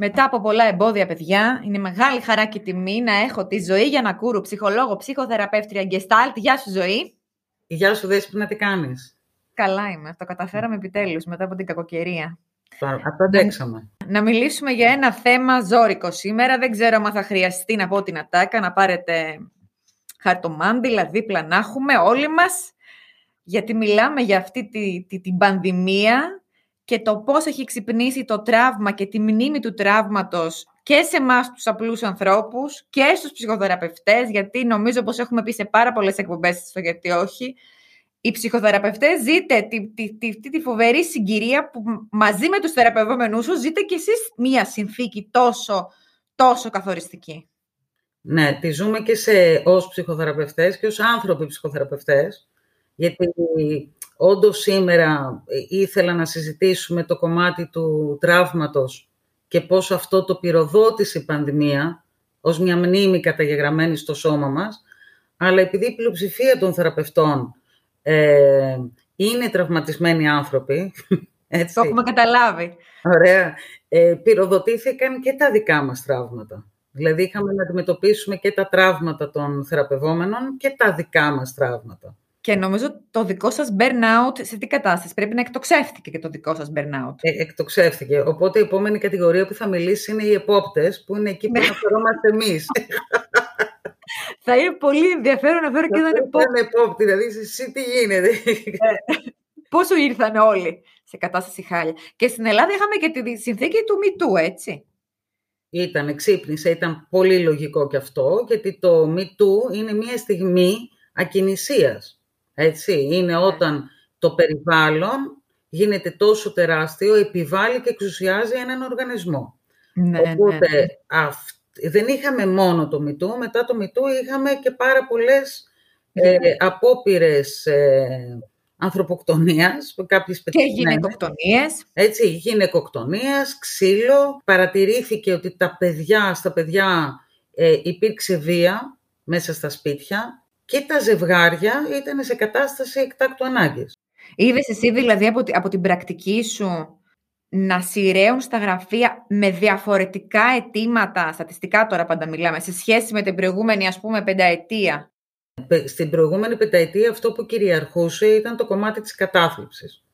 Μετά από πολλά εμπόδια, παιδιά, είναι μεγάλη χαρά και τιμή να έχω τη ζωή για να κούρου ψυχολόγο, ψυχοθεραπεύτρια Γκεστάλτ. Γεια σου, ζωή. Γεια σου, Δέσποινα, τι κάνεις; Καλά είμαι. Το καταφέραμε επιτέλους μετά από την κακοκαιρία. Αυτό αντέξαμε. Να μιλήσουμε για ένα θέμα ζώρικο σήμερα. Δεν ξέρω αν θα χρειαστεί να πω την ατάκα, να πάρετε χαρτομάντιλα δίπλα να έχουμε όλοι μας, γιατί μιλάμε για αυτή τη, τη, την πανδημία και το πώς έχει ξυπνήσει το τραύμα και τη μνήμη του τραύματος και σε εμάς τους απλούς ανθρώπους και στους ψυχοθεραπευτές, γιατί νομίζω πως έχουμε πει σε πάρα πολλές εκπομπές στο γιατί όχι, οι ψυχοθεραπευτές ζείτε τη, τη, τη, τη, φοβερή συγκυρία που μαζί με τους θεραπευόμενούς σου ζείτε κι εσείς μία συνθήκη τόσο, τόσο καθοριστική. Ναι, τη ζούμε και σε, ως ψυχοθεραπευτές και ως άνθρωποι ψυχοθεραπευτές, γιατί όντως σήμερα ήθελα να συζητήσουμε το κομμάτι του τραύματος και πώς αυτό το πυροδότησε η πανδημία ως μια μνήμη καταγεγραμμένη στο σώμα μας, αλλά επειδή η πλειοψηφία των θεραπευτών ε, είναι τραυματισμένοι άνθρωποι. Έτσι. Το έχουμε καταλάβει. Ωραία. Ε, πυροδοτήθηκαν και τα δικά μας τραύματα. Δηλαδή είχαμε να αντιμετωπίσουμε και τα τραύματα των θεραπευόμενων και τα δικά μας τραύματα. Και νομίζω το δικό σας burnout σε τι κατάσταση; Πρέπει να εκτοξεύτηκε και το δικό σας burnout. Ε, εκτοξεύτηκε. Οπότε η επόμενη κατηγορία που θα μιλήσει είναι οι επόπτες που είναι εκεί που ναι. αναφερόμαστε εμείς. Θα είναι πολύ ενδιαφέρον να φέρω και έναν επόπτη. επόπτη, δηλαδή εσύ τι γίνεται; Ε, πόσο ήρθαν όλοι σε κατάσταση χάλια; Και στην Ελλάδα είχαμε και τη συνθήκη του Μητού, έτσι. Ήταν, ξύπνησε, ήταν πολύ λογικό και αυτό, γιατί το Μητού είναι μια στιγμή ακινησίας. Έτσι, είναι ναι. όταν το περιβάλλον γίνεται τόσο τεράστιο, επιβάλλει και εξουσιάζει έναν οργανισμό. Ναι, ναι Οπότε ναι. αυτό δεν είχαμε μόνο το Μητού, μετά το Μητού είχαμε και πάρα πολλές ε, απόπειρες ε, ανθρωποκτονίας. Κάποιες και γυναικοκτονίες. Έτσι, γυναικοκτονίας, ξύλο. Παρατηρήθηκε ότι τα παιδιά, στα παιδιά ε, υπήρξε βία μέσα στα σπίτια και τα ζευγάρια ήταν σε κατάσταση εκτάκτου ανάγκης. Είδες εσύ δηλαδή από, από την πρακτική σου να σειραίουν στα γραφεία με διαφορετικά αιτήματα, στατιστικά τώρα πάντα μιλάμε, σε σχέση με την προηγούμενη ας πούμε πενταετία; Στην προηγούμενη πενταετία αυτό που κυριαρχούσε ήταν το κομμάτι της κατάθλιψης.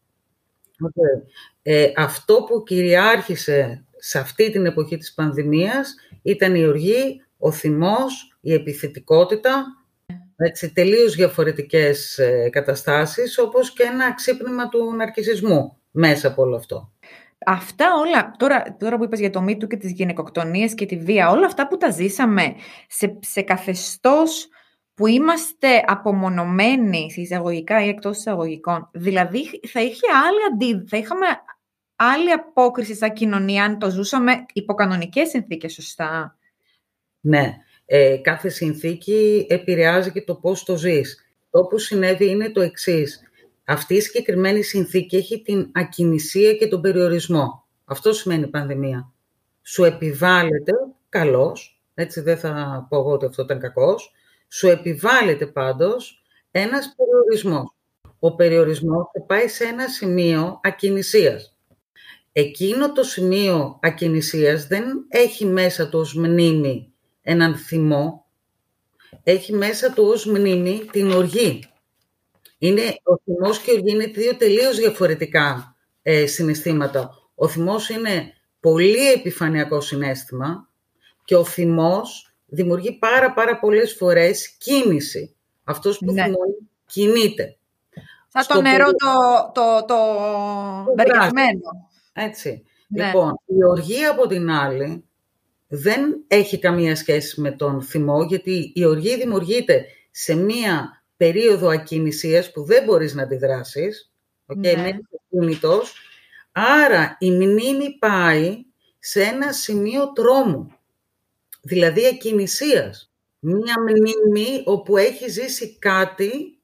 Okay. Ε, αυτό που κυριάρχησε σε αυτή την εποχή της πανδημίας ήταν η οργή, ο θυμός, η επιθετικότητα, έτσι, τελείως διαφορετικές ε, καταστάσεις, όπως και ένα ξύπνημα του ναρκισισμού μέσα από όλο αυτό. Αυτά όλα, τώρα, τώρα που είπες για το μύτου και τις γυναικοκτονίες και τη βία, όλα αυτά που τα ζήσαμε σε, σε καθεστώς που είμαστε απομονωμένοι σε εισαγωγικά ή εκτός εισαγωγικών. Δηλαδή θα, είχε άλλη αντί, θα είχαμε άλλη απόκριση σαν κοινωνία αν το ζούσαμε υπό κανονικές συνθήκες, σωστά; Ναι, ε, κάθε συνθήκη επηρεάζει και το πώς το ζεις. Το που συνέβη είναι το εξής αυτή η συγκεκριμένη συνθήκη έχει την ακινησία και τον περιορισμό. Αυτό σημαίνει πανδημία. Σου επιβάλλεται, καλός, έτσι δεν θα πω εγώ ότι αυτό ήταν κακός, σου επιβάλλεται πάντως ένας περιορισμός. Ο περιορισμός θα πάει σε ένα σημείο ακινησίας. Εκείνο το σημείο ακινησίας δεν έχει μέσα του ως μνήμη έναν θυμό, έχει μέσα του ως μνήμη την οργή. Είναι, ο θυμός και η οργή είναι δύο τελείως διαφορετικά ε, συναισθήματα. Ο θυμός είναι πολύ επιφανειακό συνέστημα και ο θυμός δημιουργεί πάρα πάρα πολλές φορές κίνηση. Αυτός που ναι. θυμώνει κινείται. Σαν το νερό το, το, το, Έτσι. Ναι. Λοιπόν, η οργή από την άλλη δεν έχει καμία σχέση με τον θυμό, γιατί η οργή δημιουργείται σε μία περίοδο ακινησίας που δεν μπορείς να αντιδράσεις, okay, Ναι. μένεις ακίνητος, άρα η μνήμη πάει σε ένα σημείο τρόμου, δηλαδή ακινησίας. Μία μνήμη όπου έχει ζήσει κάτι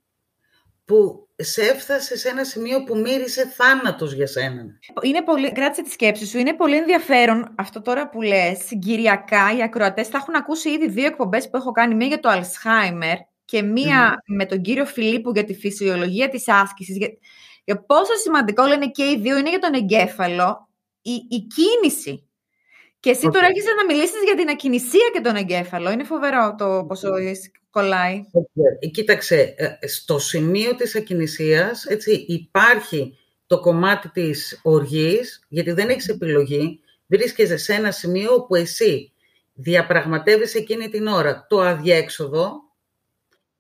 που σε έφτασε σε ένα σημείο που μύρισε θάνατος για σένα. Είναι πολύ, κράτησε τη σκέψη σου. Είναι πολύ ενδιαφέρον αυτό τώρα που λες. Συγκυριακά οι ακροατές θα έχουν ακούσει ήδη δύο εκπομπές που έχω κάνει. Μία για το Alzheimer και μία με τον κύριο Φιλίππου για τη φυσιολογία της άσκησης. Για, για πόσο σημαντικό λένε και οι δύο είναι για τον εγκέφαλο η, η κίνηση. Και εσύ Οκ. τώρα έρχεσαι να μιλήσεις για την ακινησία και τον εγκέφαλο. Είναι φοβερό το πόσο κολλάει. Ε, Κοίταξε, ε, στο σημείο της ακινησίας έτσι, υπάρχει το κομμάτι της οργής, γιατί δεν έχεις επιλογή, βρίσκεσαι σε ένα σημείο όπου εσύ διαπραγματεύεις εκείνη την ώρα το αδιέξοδο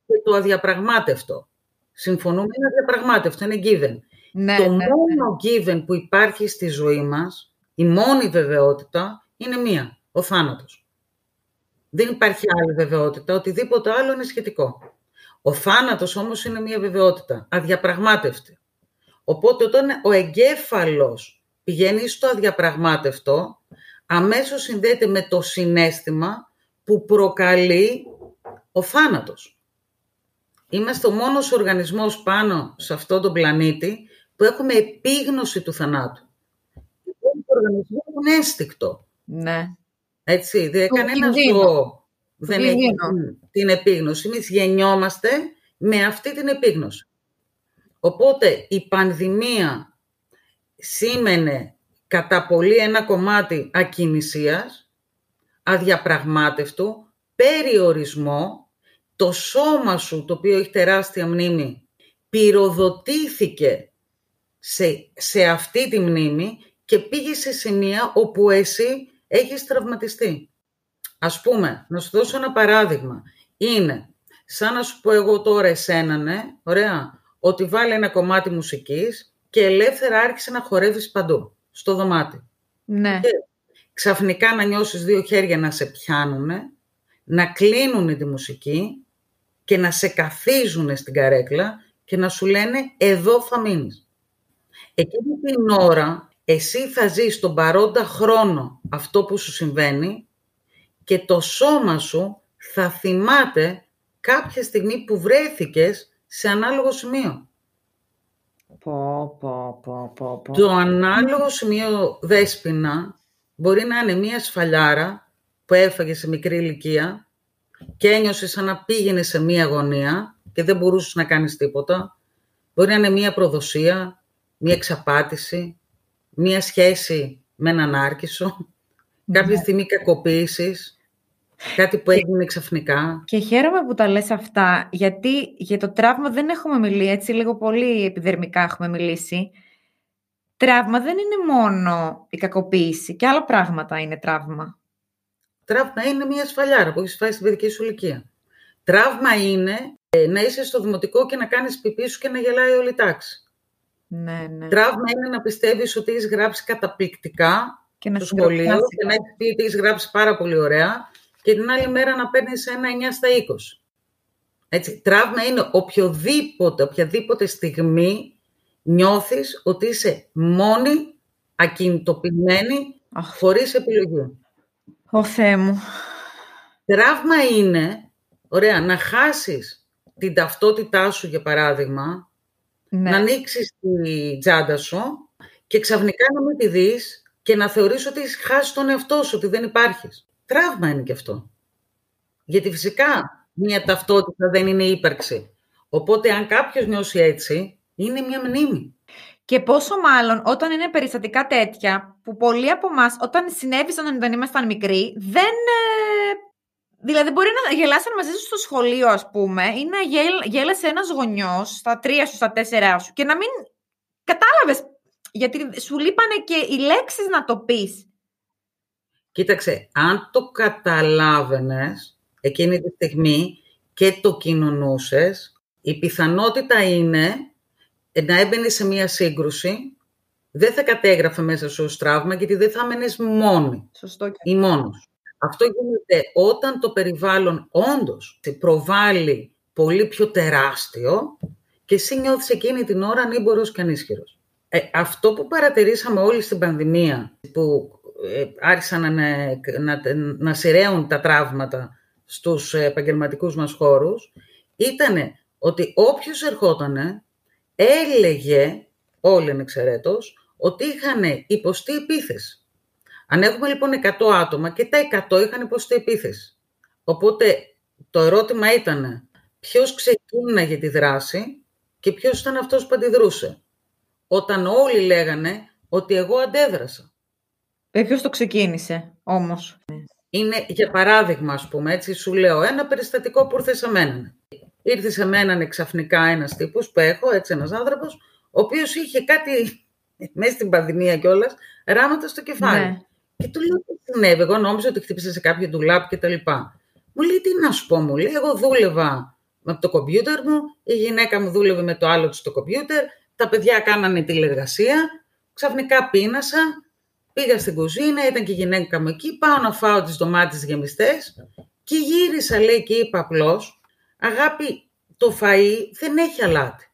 και το αδιαπραγμάτευτο. Συμφωνούμε, είναι αδιαπραγμάτευτο, είναι given. Ναι, το ναι, ναι. μόνο given που υπάρχει στη ζωή μας, η μόνη βεβαιότητα, είναι μία, ο θάνατος. Δεν υπάρχει άλλη βεβαιότητα, οτιδήποτε άλλο είναι σχετικό. Ο θάνατος όμως είναι μία βεβαιότητα, αδιαπραγμάτευτη. Οπότε όταν ο εγκέφαλος πηγαίνει στο αδιαπραγμάτευτο, αμέσως συνδέεται με το συνέστημα που προκαλεί ο θάνατος. Είμαστε ο μόνος οργανισμός πάνω σε αυτόν τον πλανήτη που έχουμε επίγνωση του θανάτου. Οι υπόλοιποι οργανισμοί έχουν αίσθηκτο. ναι. Έτσι, δεν Του κανένα κινδύνου. ζώο δεν έχει κινδύνου. την επίγνωση. Εμείς γεννιόμαστε με αυτή την επίγνωση. Οπότε η πανδημία σήμαινε κατά πολύ ένα κομμάτι ακινησίας, αδιαπραγμάτευτου, περιορισμό, το σώμα σου, το οποίο έχει τεράστια μνήμη, πυροδοτήθηκε σε, σε αυτή τη μνήμη και πήγε σε σημεία όπου εσύ έχεις τραυματιστεί. Ας πούμε, να σου δώσω ένα παράδειγμα. Είναι σαν να σου πω εγώ τώρα εσένα, ναι, ωραία, ότι βάλει ένα κομμάτι μουσικής και ελεύθερα άρχισε να χορεύεις παντού, στο δωμάτιο. ναι. Ξαφνικά να νιώσεις δύο χέρια να σε πιάνουνε, να κλείνουν τη μουσική και να σε καθίζουν στην καρέκλα και να σου λένε εδώ θα μείνεις. Εκείνη την ώρα εσύ θα ζεις τον παρόντα χρόνο αυτό που σου συμβαίνει και το σώμα σου θα θυμάται κάποια στιγμή που βρέθηκες σε ανάλογο σημείο. Πω, πω, πω, πω, πω. Το ανάλογο σημείο δέσποινα μπορεί να είναι μία σφαλιάρα που έφαγες σε μικρή ηλικία και ένιωσες σαν να πήγαινες σε μία αγωνία και δεν μπορούσες να κάνεις τίποτα. Μπορεί να είναι μία προδοσία, μία εξαπάτηση, μία σχέση με έναν άρκισο, κάποια στιγμή κακοποίησης, κάτι που έγινε ξαφνικά. Και χαίρομαι που τα λες αυτά, γιατί για το τραύμα δεν έχουμε μιλήσει, έτσι λίγο πολύ επιδερμικά έχουμε μιλήσει. Τραύμα δεν είναι μόνο η κακοποίηση, και άλλα πράγματα είναι τραύμα. Τραύμα είναι μία σφαλιάρα που έχεις φάει στην παιδική σου ηλικία. Τραύμα είναι ε, να είσαι στο δημοτικό και να κάνεις πιπί σου και να γελάει όλη η τάξη. Ναι, ναι. Τραύμα είναι να πιστεύεις ότι έχεις γράψει καταπληκτικά Και να στο σχολείο συντροφιάσει. και να έχεις πει ότι έχεις γράψει πάρα πολύ ωραία και την άλλη μέρα να παίρνεις ένα 9 στα 20. Έτσι, τραύμα είναι οποιοδήποτε, οποιαδήποτε στιγμή νιώθεις ότι είσαι μόνη, ακινητοποιημένη, Αχ, χωρίς επιλογή. ο Θεέ μου. Τραύμα είναι, ωραία, να χάσεις την ταυτότητά σου, για παράδειγμα, Ναι. να ανοίξεις τη τσάντα σου και ξαφνικά να μην τη δεις και να θεωρείς ότι έχεις χάσει τον εαυτό σου, ότι δεν υπάρχεις. Τραύμα είναι και αυτό. Γιατί φυσικά μια ταυτότητα δεν είναι ύπαρξη. Οπότε αν κάποιος νιώσει έτσι, είναι μια μνήμη. Και πόσο μάλλον όταν είναι περιστατικά τέτοια, που πολλοί από εμάς, όταν συνέβησαν όταν ήμασταν μικροί, δεν. ε, Δηλαδή, μπορεί να γελάσαν μαζί σου στο σχολείο, ας πούμε, ή να γέλ, γέλασε ένας γονιός στα τρία σου, στα τέσσερά σου, και να μην. Κατάλαβες. Γιατί σου λείπανε και οι λέξεις να το πεις. Κοίταξε, αν το καταλάβαινες εκείνη τη στιγμή και το κοινωνούσες, η πιθανότητα είναι να έμπαινε σε μία σύγκρουση δεν θα κατέγραφε μέσα σου τραύμα γιατί δεν θα μένεις μόνη Σωστό. ή μόνος. Αυτό γίνεται όταν το περιβάλλον όντως προβάλλει πολύ πιο τεράστιο και εσύ νιώθεις εκείνη την ώρα ανήμπορος και ανίσχυρος. Ε, αυτό που παρατηρήσαμε όλοι στην πανδημία, που ε, άρχισαν να, να, να σειραίουν τα τραύματα στους επαγγελματικούς μας χώρους, ήταν ότι όποιος ερχόταν έλεγε, όλοι ανεξαιρέτως, ότι είχαν υποστεί επίθεση. Αν έχουμε λοιπόν 100 άτομα και τα 100 είχαν υποστεί επίθεση. Οπότε το ερώτημα ήταν ποιος ξεκίναγε τη δράση και ποιος ήταν αυτός που αντιδρούσε. Όταν όλοι λέγανε ότι εγώ αντέδρασα. Ε, ποιος το ξεκίνησε όμως; Είναι για παράδειγμα, ας πούμε, έτσι σου λέω, ένα περιστατικό που ήρθε σε μένα. Ήρθε σε μένα ξαφνικά ένας τύπος που έχω, έτσι ένας άνθρωπος, ο οποίος είχε κάτι μέσα στην πανδημία κιόλας, ράματα στο κεφάλι. Ναι. Και του λέω τι συνέβη. Εγώ νόμιζα ότι χτύπησε σε κάποιο ντουλάπ και τα λοιπά. Μου λέει τι να σου πω, μου λέει. Εγώ δούλευα με το κομπιούτερ μου, η γυναίκα μου δούλευε με το άλλο του στο κομπιούτερ, τα παιδιά κάνανε τηλεργασία, ξαφνικά πείνασα, πήγα στην κουζίνα, ήταν και η γυναίκα μου εκεί, πάω να φάω τις ντομάτες γεμιστές και γύρισα λέει και είπα απλώς, αγάπη το φαΐ δεν έχει αλάτι.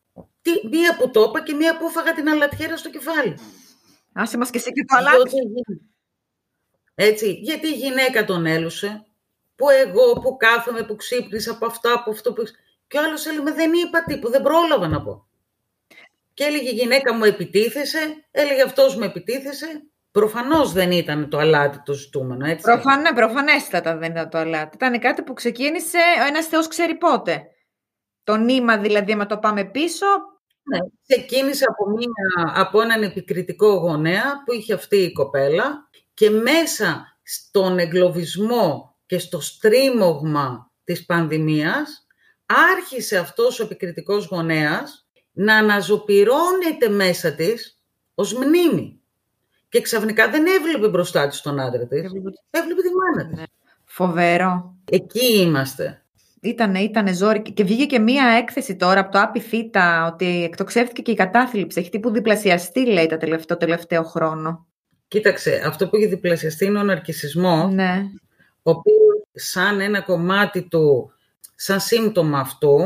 Τι, μία που το είπα και μία που έφαγα την αλατιέρα στο κεφάλι. Άσε μας και εσύ και το αλάτι. Έτσι, γιατί η γυναίκα τον έλουσε, που εγώ που κάθομαι, που ξύπνησα από αυτά, από αυτό που... Και ο άλλος έλεγε, δεν είπα τίποτα, δεν πρόλαβα να πω. Και έλεγε η γυναίκα μου επιτίθεσε, έλεγε αυτός μου επιτίθεσε. Προφανώς δεν ήταν το αλάτι το ζητούμενο, έτσι. Προφανέ, προφανέστατα δεν ήταν το αλάτι. Ήταν κάτι που ξεκίνησε ο ένας θεός ξέρει πότε. Το νήμα δηλαδή, με το πάμε πίσω, ναι, ξεκίνησε από, μια, από έναν επικριτικό γονέα που είχε αυτή η κοπέλα και μέσα στον εγκλωβισμό και στο στρίμωγμα της πανδημίας άρχισε αυτός ο επικριτικός γονέας να αναζωπυρώνεται μέσα της ως μνήμη. Και ξαφνικά δεν έβλεπε μπροστά της τον άντρα της, έβλεπε της μάνα της. Φοβερό. Εκεί είμαστε. Ήτανε, ήτανε ζόρι. Και βγήκε και μία έκθεση τώρα από το ΑΠΙ ότι εκτοξεύτηκε και η κατάθλιψη. Έχει τύπου διπλασιαστεί, λέει, το τελευταίο, τελευταίο χρόνο. Κοίταξε, αυτό που έχει διπλασιαστεί είναι ο ναρκισισμός, ναι. ο οποίος σαν ένα κομμάτι του, σαν σύμπτωμα αυτού,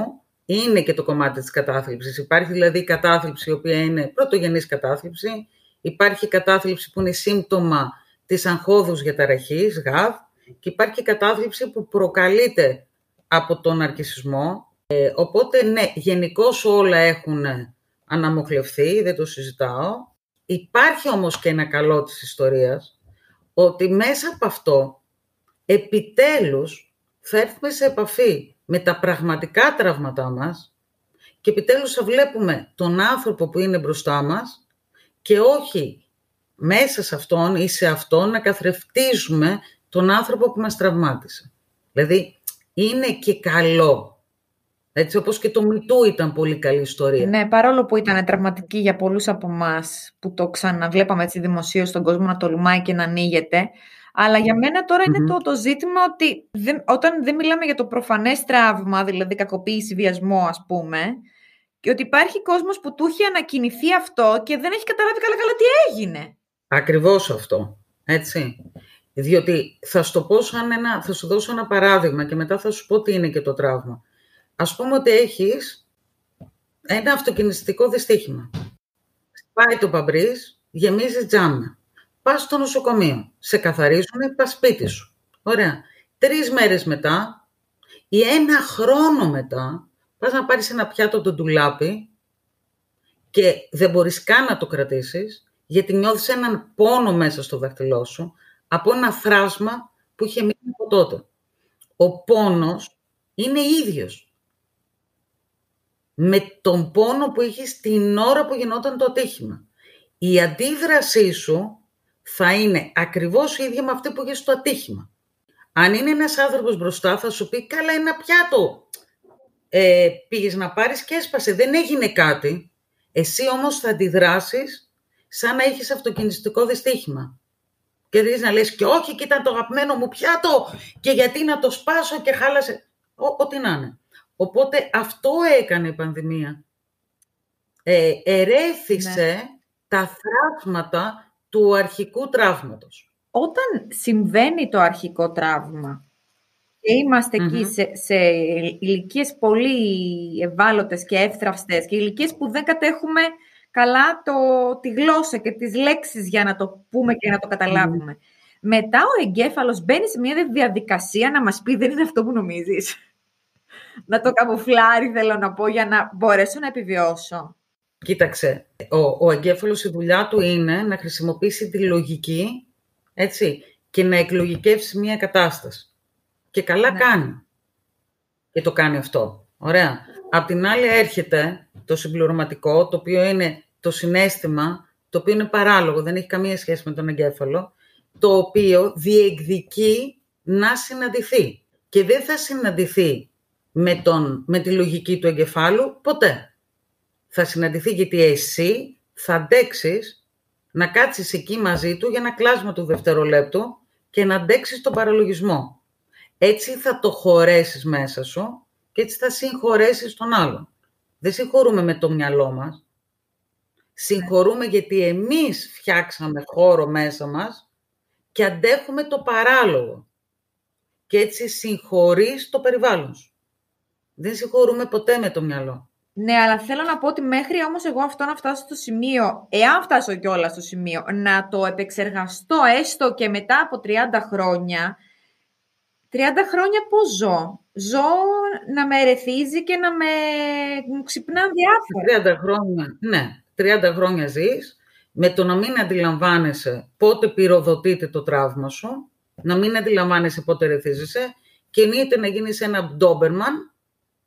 είναι και το κομμάτι της κατάθλιψης. Υπάρχει δηλαδή η κατάθλιψη, η οποία είναι πρωτογενής κατάθλιψη, υπάρχει η κατάθλιψη που είναι σύμπτωμα της αγχώδους διαταραχής, ΓΑΔ, και υπάρχει η κατάθλιψη που προκαλείται από τον αρκισισμό. Ε, οπότε, ναι, γενικώς όλα έχουν αναμοχλευθεί, δεν το συζητάω. Υπάρχει όμως και ένα καλό της ιστορίας, ότι μέσα από αυτό, επιτέλους, θα έρθουμε σε επαφή με τα πραγματικά τραύματά μας και επιτέλους θα βλέπουμε τον άνθρωπο που είναι μπροστά μας και όχι μέσα σε αυτόν ή σε αυτόν να καθρεφτίζουμε τον άνθρωπο που μας τραυμάτισε. Δηλαδή, είναι και καλό. Έτσι όπως και το Μητού ήταν πολύ καλή ιστορία. Ναι, παρόλο που ήταν τραυματική για πολλούς από εμάς που το ξαναβλέπαμε έτσι δημοσίως στον κόσμο να τολμάει και να ανοίγεται. Αλλά για μένα είναι το, το ζήτημα ότι όταν δεν μιλάμε για το προφανές τραύμα, δηλαδή κακοποίηση, βιασμό ας πούμε, και ότι υπάρχει κόσμος που του έχει ανακοινηθεί αυτό και δεν έχει καταλάβει καλά καλά τι έγινε. Ακριβώς αυτό, έτσι. Διότι θα σου, πω ένα, θα σου δώσω ένα παράδειγμα και μετά θα σου πω τι είναι και το τραύμα. Ας πούμε ότι έχεις ένα αυτοκινηστικό δυστύχημα. Πάει το παμπρίς, γεμίζεις τζάμια. Πας στο νοσοκομείο, σε καθαρίζουν, πας σπίτι σου. Ωραία. Τρεις μέρες μετά ή ένα χρόνο μετά, πας να πάρεις ένα πιάτο το ντουλάπι και δεν μπορείς καν να το κρατήσεις, γιατί νιώθεις έναν πόνο μέσα στο δάχτυλό σου, από ένα θράσμα που είχε μείνει από τότε. Ο πόνος είναι ίδιος. Με τον πόνο που είχες την ώρα που γινόταν το ατύχημα. Η αντίδρασή σου θα είναι ακριβώς η ίδια με αυτή που είχες στο ατύχημα. Αν είναι ένας άνθρωπος μπροστά θα σου πει «Καλά, ένα πιάτο ε, πήγες να πάρεις και έσπασε, δεν έγινε κάτι». Εσύ όμως θα αντιδράσεις σαν να έχεις αυτοκινηστικό δυστύχημα και δεις να λες και όχι και ήταν το αγαπημένο μου πιάτο και γιατί να το σπάσω και χάλασε. ό,τι να είναι. Οπότε αυτό έκανε η πανδημία. Ε, ερέθησε ναι. τα θραύματα του αρχικού τραύματος. Όταν συμβαίνει το αρχικό τραύμα και ειμαστε εκεί σε, σε ηλικίες πολύ ευάλωτες και εύθραυστες και ηλικίες που δεν κατέχουμε καλά το, τη γλώσσα και τις λέξεις για να το πούμε και να το καταλαβουμε Μετά ο εγκέφαλος μπαίνει σε μια διαδικασία να μας πει δεν είναι αυτό που νομίζεις. Να το καμουφλάρει θέλω να πω για να μπορέσω να επιβιώσω. Κοίταξε, ο, ο εγκέφαλος η δουλειά του είναι να χρησιμοποιήσει τη λογική έτσι, και να εκλογικεύσει μια κατάσταση. Και καλά ναι. κάνει. Και το κάνει αυτό. Ωραία. Απ' την άλλη έρχεται το συμπληρωματικό, το οποίο είναι το συνέστημα, το οποίο είναι παράλογο, δεν έχει καμία σχέση με τον εγκέφαλο, το οποίο διεκδικεί να συναντηθεί. Και δεν θα συναντηθεί με, τον, με τη λογική του εγκεφάλου ποτέ. Θα συναντηθεί γιατί εσύ θα αντέξεις να κάτσεις εκεί μαζί του για ένα κλάσμα του δευτερολέπτου και να αντέξεις τον παραλογισμό. Έτσι θα το χωρέσεις μέσα σου και έτσι θα συγχωρέσεις τον άλλον. Δεν συγχωρούμε με το μυαλό μας. Συγχωρούμε γιατί εμείς φτιάξαμε χώρο μέσα μας και αντέχουμε το παράλογο. Και έτσι συγχωρείς το περιβάλλον σου. Δεν συγχωρούμε ποτέ με το μυαλό. Ναι, αλλά θέλω να πω ότι μέχρι όμως εγώ αυτό να φτάσω στο σημείο, εάν φτάσω κιόλας στο σημείο, να το επεξεργαστώ έστω και μετά από 30 χρόνια, 30 χρόνια πώς ζω; Ζω να με ερεθίζει και να με μου ξυπνά διάφορα. 30 χρόνια, ναι. 30 χρόνια ζεις, με το να μην αντιλαμβάνεσαι πότε πυροδοτείται το τραύμα σου, να μην αντιλαμβάνεσαι πότε ερεθίζεσαι και εννοείται να γίνεις ένα ντόμπερμαν,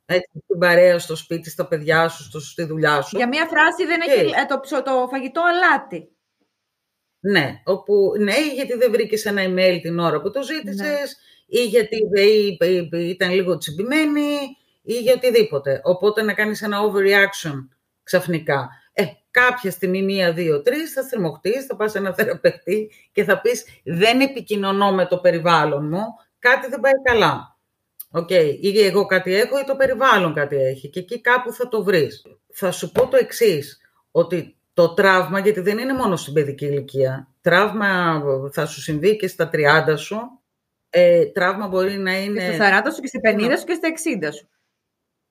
έτσι, στην παρέα, στο σπίτι, στα παιδιά σου, στο, στη δουλειά σου. Για μία φράση δεν έχει ε, το, το φαγητό αλάτι. Ναι, όπου, ναι, γιατί δεν βρήκες ένα email την ώρα που το ζήτησες, ναι. ή γιατί ήταν λίγο τσιμπημένη, ή για οτιδήποτε. Οπότε να κάνεις ένα overreaction ξαφνικά. Ε, κάποια στιγμή, μία, δύο, τρεις, θα στριμωχτείς, θα πας σε ένα θεραπευτή και θα πεις δεν επικοινωνώ με το περιβάλλον μου, κάτι δεν πάει καλά. Ok, okay. ή εγώ κάτι έχω ή το περιβάλλον κάτι έχει και εκεί κάπου θα το βρεις. Θα σου πω το εξής ότι το τραύμα, γιατί δεν είναι μόνο στην παιδική ηλικία, τραύμα θα σου συμβεί και στα 30 σου, ε, τραύμα μπορεί να είναι... Και στα 40 σου και στα 50 σου και στα 60 σου.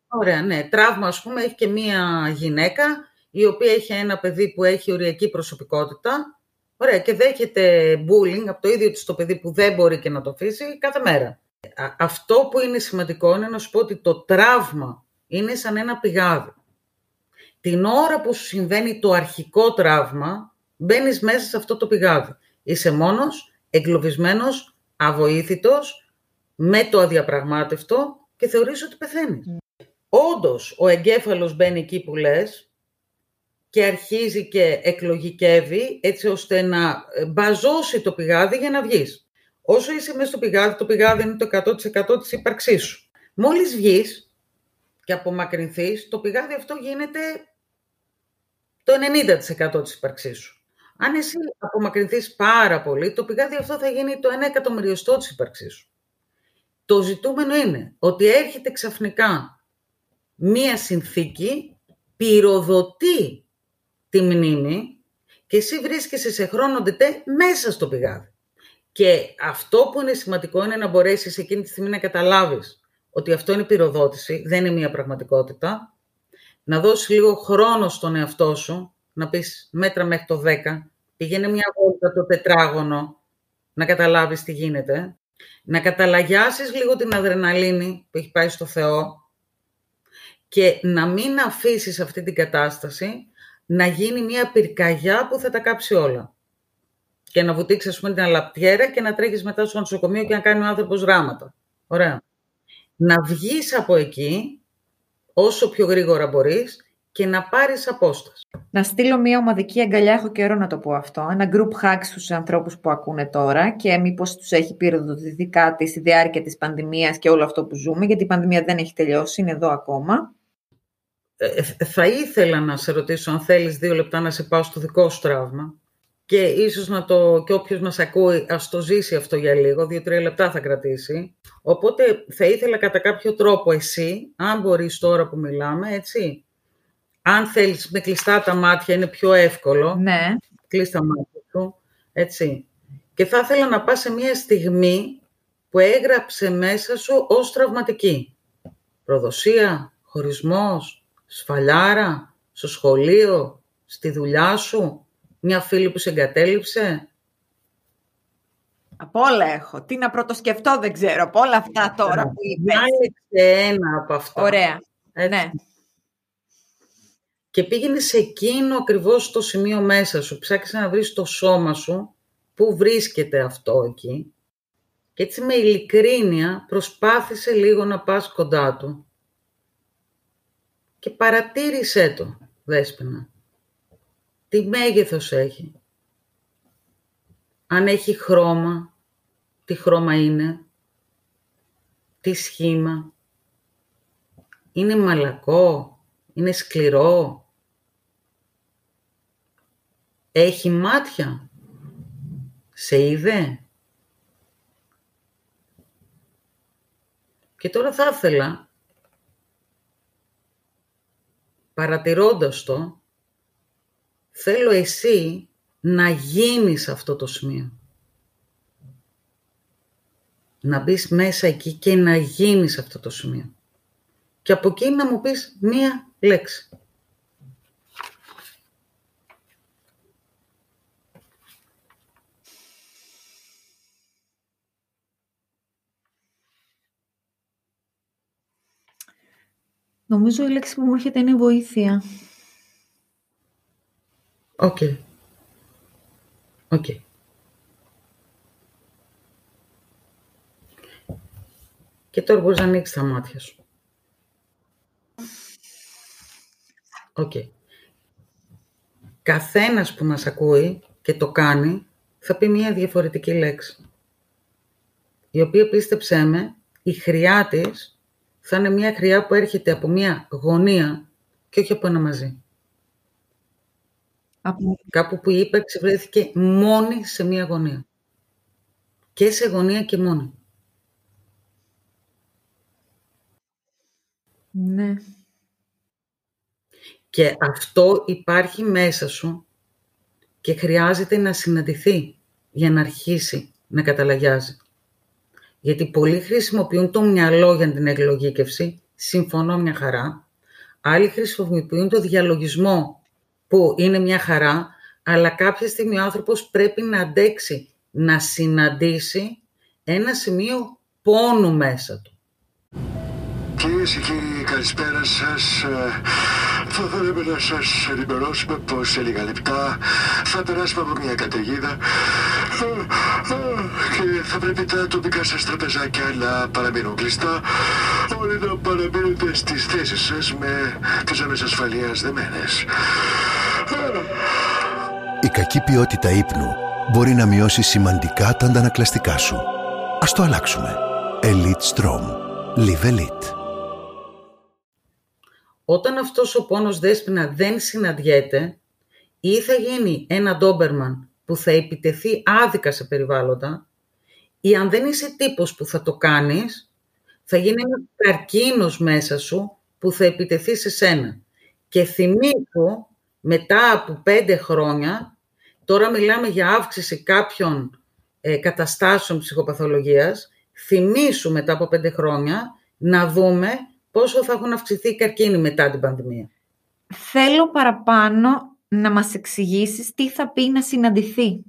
Ωραία, ναι. Τραύμα, ας πούμε, έχει και μία γυναίκα η οποία έχει ένα παιδί που έχει οριακή προσωπικότητα, ωραία, και δέχεται bullying από το ίδιο της το παιδί που δεν μπορεί και να το αφήσει κάθε μέρα. Αυτό που είναι σημαντικό είναι να σου πω ότι το τραύμα είναι σαν ένα πηγάδι. Την ώρα που σου συμβαίνει το αρχικό τραύμα, μπαίνεις μέσα σε αυτό το πηγάδι. Είσαι μόνος, εγκλωβισμένος, αβοήθητος, με το αδιαπραγμάτευτο και θεωρείς ότι πεθαίνεις. Mm. Όντως, ο εγκέφαλος μπαίνει εκεί που λες και αρχίζει και εκλογικεύει έτσι ώστε να μπαζώσει το πηγάδι για να βγεις. Όσο είσαι μέσα στο πηγάδι, το πηγάδι είναι το 100% της ύπαρξής σου. Μόλις βγεις και απομακρυνθείς, το πηγάδι αυτό γίνεται το 90% της ύπαρξής σου. Αν εσύ απομακρυνθείς πάρα πολύ, το πηγάδι αυτό θα γίνει το 1 εκατομμυριωστό της ύπαρξής σου. Το ζητούμενο είναι ότι έρχεται ξαφνικά μία συνθήκη, πυροδοτεί τη μνήμη και εσύ βρίσκεσαι σε χρόνο ντετέ μέσα στο πηγάδι. Και αυτό που είναι σημαντικό είναι να μπορέσεις εκείνη τη στιγμή να καταλάβεις ότι αυτό είναι πυροδότηση, δεν είναι μια πραγματικότητα. Να δώσεις λίγο χρόνο στον εαυτό σου, να πεις μέτρα μέχρι το 10, πηγαίνει μια βόλτα το τετράγωνο, να καταλάβεις τι γίνεται. Να καταλαγιάσεις λίγο την αδρεναλίνη που έχει πάει στο Θεό και να μην αφήσεις αυτή την κατάσταση να γίνει μια πυρκαγιά που θα τα κάψει όλα και να βουτήξεις ας πούμε την αλαπτιέρα και να τρέχεις μετά στο νοσοκομείο και να κάνει ο άνθρωπος ράματα. Ωραία. Να βγεις από εκεί όσο πιο γρήγορα μπορείς και να πάρεις απόσταση. Να στείλω μια ομαδική αγκαλιά, έχω καιρό να το πω αυτό, ένα group hug στους ανθρώπους που ακούνε τώρα και μήπως τους έχει πυροδοτηθεί κάτι στη διάρκεια της πανδημίας και όλο αυτό που ζούμε, γιατί η πανδημία δεν έχει τελειώσει, είναι εδώ ακόμα. Ε, ε θα ήθελα να σε ρωτήσω αν θέλεις δύο λεπτά να σε πάω στο δικό σου τραύμα και ίσως να το, και όποιος μας ακούει ας το ζήσει αυτό για λίγο, δύο-τρία λεπτά θα κρατήσει. Οπότε θα ήθελα κατά κάποιο τρόπο εσύ, αν μπορείς τώρα που μιλάμε, έτσι, αν θέλεις με κλειστά τα μάτια είναι πιο εύκολο. Ναι. Κλείς τα μάτια σου, έτσι. Και θα ήθελα να πας σε μια στιγμή που έγραψε μέσα σου ως τραυματική. Προδοσία, χωρισμός, σφαλιάρα, στο σχολείο, στη δουλειά σου, μια φίλη που σε εγκατέλειψε; Από όλα έχω. Τι να πρωτοσκεφτώ δεν ξέρω. Από όλα αυτά τώρα που είπες. Διάλεξε ένα από αυτά. Ωραία. Έτσι. Ναι. Και πήγαινε σε εκείνο ακριβώς το σημείο μέσα σου. Ψάξε να βρεις το σώμα σου, πού βρίσκεται αυτό εκεί. Και έτσι με ειλικρίνεια προσπάθησε λίγο να πας κοντά του. Και παρατήρησέ το, Δέσποινα. Τι μέγεθος έχει; Αν έχει χρώμα, τι χρώμα είναι; Τι σχήμα; Είναι μαλακό, είναι σκληρό; Έχει μάτια; Σε είδε; Και τώρα θα ήθελα, παρατηρώντας το, θέλω εσύ να γίνεις αυτό το σημείο. Να μπεις μέσα εκεί και να γίνεις αυτό το σημείο. Και από εκεί να μου πεις μία λέξη. Νομίζω η λέξη που μου έρχεται είναι βοήθεια. Ok. Ok. Και τώρα μπορείς να ανοίξεις τα μάτια σου. Οκ. Καθένας που μας ακούει και το κάνει, θα πει μία διαφορετική λέξη. Η οποία, πίστεψέ με, η χρειά της θα είναι μία χρειά που έρχεται από μία γωνία και όχι από ένα μαζί. Από... Κάπου που η ύπαρξη βρέθηκε μόνη σε μία γωνία. Και σε γωνία και μόνη. Ναι. Και αυτό υπάρχει μέσα σου και χρειάζεται να συναντηθεί για να αρχίσει να καταλαγιάζει. Γιατί πολλοί χρησιμοποιούν το μυαλό για την εκλογήκευση, συμφωνώ μια χαρά. Άλλοι χρησιμοποιούν το διαλογισμό που είναι μια χαρά, αλλά κάποια στιγμή ο άνθρωπος πρέπει να αντέξει, να συναντήσει ένα σημείο πόνου μέσα του. Κυρίες και κύριοι, καλησπέρα σας. Θα θέλαμε να σας ενημερώσουμε πως σε λίγα λεπτά θα περάσουμε από μια καταιγίδα και θα πρέπει τα τοπικά σας τραπεζάκια να παραμείνουν κλειστά. Όλοι να παραμείνετε στις θέσεις σας με τις ζώνε ασφαλείας δεμένες. Η κακή ποιότητα ύπνου μπορεί να μειώσει σημαντικά τα αντανακλαστικά σου. Ας το αλλάξουμε. Elite Strom. Live Elite. Όταν αυτός ο πόνος δέσποινα δεν συναντιέται, ή θα γίνει ένα ντόμπερμαν που θα επιτεθεί άδικα σε περιβάλλοντα, ή αν δεν είσαι τύπος που θα το κάνεις, θα γίνει ένα καρκίνος μέσα σου που θα επιτεθεί σε σένα. Και θυμήθου, μετά από πέντε χρόνια, τώρα μιλάμε για αύξηση κάποιων ε, καταστάσεων ψυχοπαθολογίας, θυμήσου μετά από πέντε χρόνια να δούμε πόσο θα έχουν αυξηθεί οι καρκίνοι μετά την πανδημία. Θέλω παραπάνω να μας εξηγήσεις τι θα πει να συναντηθεί.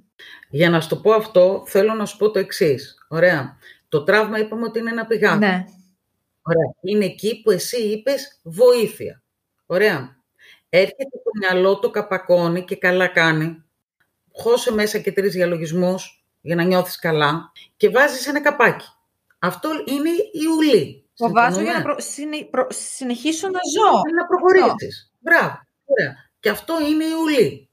Για να σου το πω αυτό, θέλω να σου πω το εξής. Ωραία. Το τραύμα είπαμε ότι είναι ένα πηγάδι. Ναι. Ωραία. Είναι εκεί που εσύ είπες βοήθεια. Ωραία. Έρχεται το μυαλό, το καπακώνει και καλά κάνει. Χώσε μέσα και τρεις διαλογισμούς για να νιώθεις καλά και βάζεις ένα καπάκι. Αυτό είναι η ουλή. Το βάζω για Συμφωνούμε; να προ... συνε- προ- συνεχίσω να ζω. να προχωρήσεις. Μπράβο. Ωραία. Και αυτό είναι η ουλή.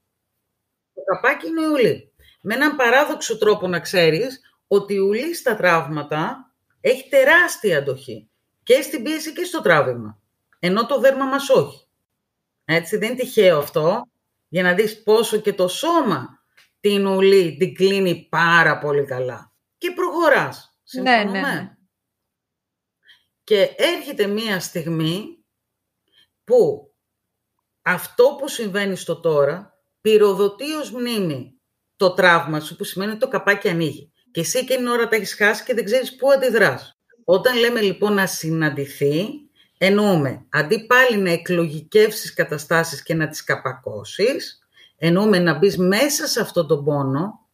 Το καπάκι είναι η ουλή. Με έναν παράδοξο τρόπο να ξέρεις ότι η ουλή στα τραύματα έχει τεράστια αντοχή. Και στην πίεση και στο τράβημα. Ενώ το δέρμα μας όχι. Έτσι δεν είναι τυχαίο αυτό. Για να δεις πόσο και το σώμα την ουλή την κλείνει πάρα πολύ καλά. Και προχωράς. Ναι, ναι, Συμφωνούμε; ναι. Και έρχεται μία στιγμή που αυτό που συμβαίνει στο τώρα πυροδοτεί ως μνήμη το τραύμα σου, που σημαίνει ότι το καπάκι ανοίγει. Και εσύ εκείνη την ώρα τα έχεις χάσει και δεν ξέρεις πού αντιδράς. Όταν λέμε λοιπόν να συναντηθεί, εννοούμε αντί πάλι να εκλογικεύσεις καταστάσεις και να τις καπακώσεις, εννοούμε να μπεις μέσα σε αυτό τον πόνο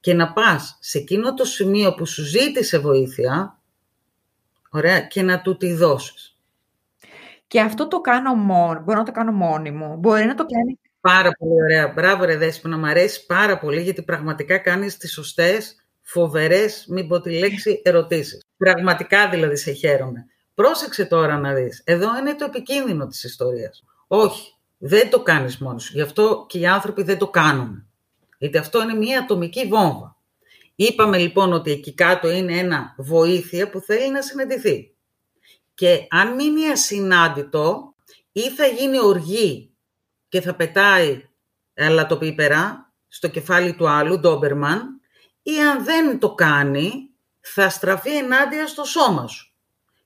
και να πας σε εκείνο το σημείο που σου ζήτησε βοήθεια, ωραία, και να του τη δώσεις. Και αυτό το κάνω μόνο, μπορώ να το κάνω μόνη μου. Μπορεί να το κάνει... Πάρα πολύ ωραία. Μπράβο ρε Δέσποινα, μου αρέσει πάρα πολύ γιατί πραγματικά κάνεις τις σωστές, φοβερές, μην πω τη λέξη, ερωτήσεις. Πραγματικά δηλαδή σε χαίρομαι. Πρόσεξε τώρα να δεις. Εδώ είναι το επικίνδυνο της ιστορίας. Όχι, δεν το κάνεις μόνος σου. Γι' αυτό και οι άνθρωποι δεν το κάνουν. Γιατί αυτό είναι μια ατομική βόμβα. Είπαμε λοιπόν ότι εκεί κάτω είναι ένα βοήθεια που θέλει να συναντηθεί. Και αν μείνει ασυνάντητο ή θα γίνει οργή και θα πετάει αλατοπίπερα στο κεφάλι του άλλου, Ντόμπερμαν, ή αν δεν το κάνει θα στραφεί ενάντια στο σώμα σου.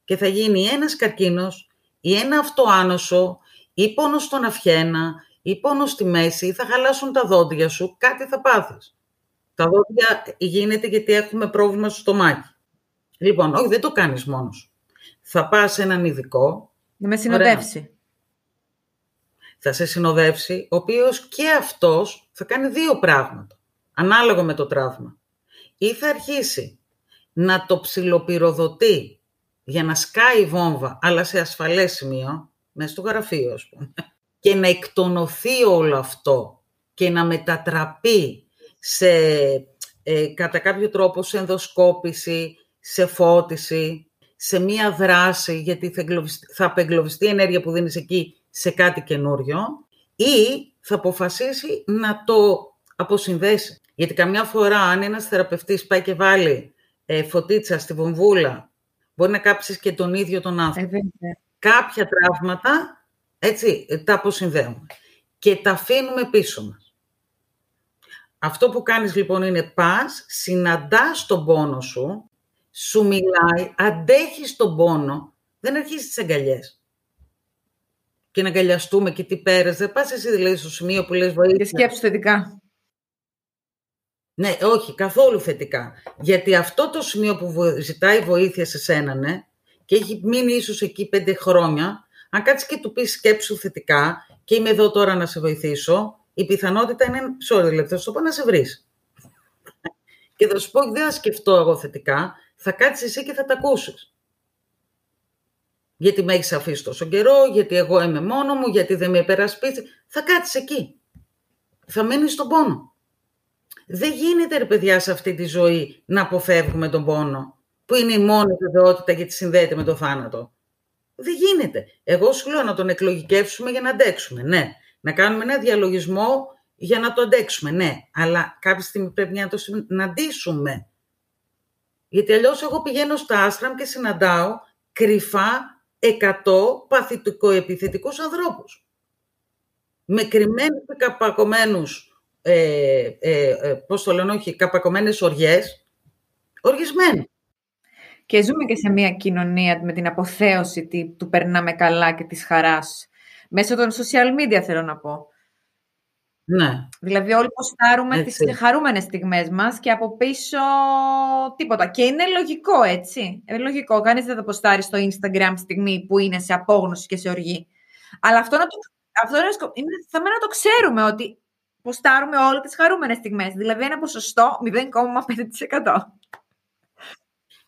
Και θα γίνει ένας καρκίνος ή ένα αυτοάνωσο ή πόνος στον αυχένα ή πόνος στη μέση ή θα χαλάσουν τα δόντια σου, κάτι θα πάθεις. Τα δόντια γίνεται γιατί έχουμε πρόβλημα στο στομάχι. Λοιπόν, όχι, δεν το κάνεις μόνος. Θα πας σε έναν ειδικό. Να με συνοδεύσει. Θα σε συνοδεύσει, ο οποίος και αυτός θα κάνει δύο πράγματα, ανάλογα με το τραύμα. Ή θα αρχίσει να το ψιλοπυροδοτεί για να σκάει η βόμβα, αλλά σε ασφαλές σημείο, μέσα στο γραφείο, ας πούμε, και να εκτονωθεί όλο αυτό και να μετατραπεί σε, ε, κατά κάποιο τρόπο σε ενδοσκόπηση, σε φώτιση, σε μία δράση, γιατί θα, θα απεγκλωβιστεί η ενέργεια που δίνεις εκεί σε κάτι καινούριο, ή θα αποφασίσει να το αποσυνδέσει. Γιατί καμιά φορά αν ένας θεραπευτής πάει και βάλει ε, φωτίτσα στη βομβούλα, μπορεί να κάψεις και τον ίδιο τον άνθρωπο. Ε, Κάποια τραύματα, έτσι, τα αποσυνδέουμε και τα αφήνουμε πίσω μας. Αυτό που κάνεις λοιπόν είναι πας, συναντάς τον πόνο σου, σου μιλάει, αντέχεις τον πόνο, δεν αρχίζεις τις αγκαλιές. Και να αγκαλιαστούμε και τι πέρασε. Πας εσύ δηλαδή στο σημείο που λες βοήθεια. Και σκέψου θετικά. Ναι, όχι, καθόλου θετικά. Γιατί αυτό το σημείο που ζητάει βοήθεια σε σένα, ναι, και έχει μείνει ίσως εκεί πέντε χρόνια, αν κάτσεις και του πεις σκέψου θετικά και είμαι εδώ τώρα να σε βοηθήσω, η πιθανότητα είναι, sorry λεπτό, θα πω να σε βρεις. και θα σου πω, δεν θα σκεφτώ εγώ θετικά, θα κάτσεις εσύ και θα τα ακούσεις. Γιατί με έχεις αφήσει τόσο καιρό, γιατί εγώ είμαι μόνο μου, γιατί δεν με υπερασπίσει. Θα κάτσεις εκεί. Θα μείνεις στον πόνο. Δεν γίνεται, ρε παιδιά, σε αυτή τη ζωή να αποφεύγουμε τον πόνο, που είναι η μόνη βεβαιότητα γιατί συνδέεται με το θάνατο. Δεν γίνεται. Εγώ σου λέω να τον εκλογικεύσουμε για να αντέξουμε, ναι. Να κάνουμε ένα διαλογισμό για να το αντέξουμε, ναι. Αλλά κάποια στιγμή πρέπει να το συναντήσουμε. Γιατί αλλιώς εγώ πηγαίνω στα άστραμ και συναντάω κρυφά 100 παθητικοεπιθετικούς ανθρώπους. Με κρυμμένους και καπακωμένους ε, ε, ε, πώς το λένε, όχι, καπακωμένες οργές, οργισμένοι. Και ζούμε και σε μια κοινωνία με την αποθέωση του περνάμε καλά και της χαράς. Μέσω των social media θέλω να πω. Ναι. Δηλαδή όλοι ποστάρουμε έτσι. τις χαρούμενες στιγμές μας και από πίσω τίποτα. Και είναι λογικό, έτσι. Είναι λογικό. Κανείς δεν θα ποστάρει στο Instagram στιγμή που είναι σε απόγνωση και σε οργή. Αλλά αυτό, να το, αυτό είναι, θα να το ξέρουμε ότι ποστάρουμε όλες τις χαρούμενες στιγμές. Δηλαδή ένα ποσοστό 0,5%.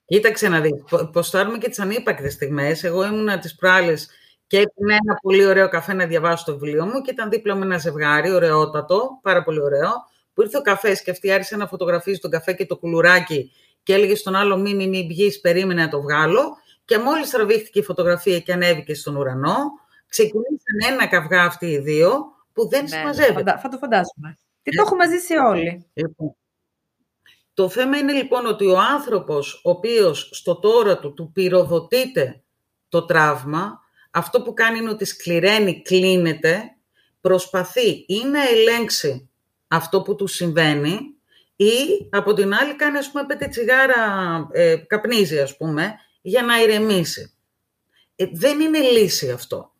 Κοίταξε να δεις, ποστάρουμε και τις ανύπακτες στιγμές. Εγώ ήμουν τις προάλλες και έπαιρνε ένα πολύ ωραίο καφέ να διαβάσω το βιβλίο μου και ήταν δίπλα με ένα ζευγάρι, ωραιότατο, πάρα πολύ ωραίο, που ήρθε ο καφές και αυτή άρχισε να φωτογραφίζει τον καφέ και το κουλουράκι και έλεγε στον άλλο μη μη μη βγεις, περίμενε να το βγάλω και μόλις τραβήχτηκε η φωτογραφία και ανέβηκε στον ουρανό, ξεκινήσαν ένα καυγά αυτοί οι δύο που δεν ναι, συμμαζεύεται. Θα το φαντάσουμε. Τι το έχουμε ζήσει όλοι. Λοιπόν, το θέμα είναι λοιπόν ότι ο άνθρωπος ο οποίος στο τώρα του του πυροδοτείται το τραύμα, αυτό που κάνει είναι ότι σκληραίνει, κλείνεται, προσπαθεί ή να ελέγξει αυτό που του συμβαίνει ή από την άλλη κάνει ας πούμε πέντε τσιγάρα, ε, καπνίζει ας πούμε, για να ηρεμήσει. Ε, δεν είναι λύση αυτό.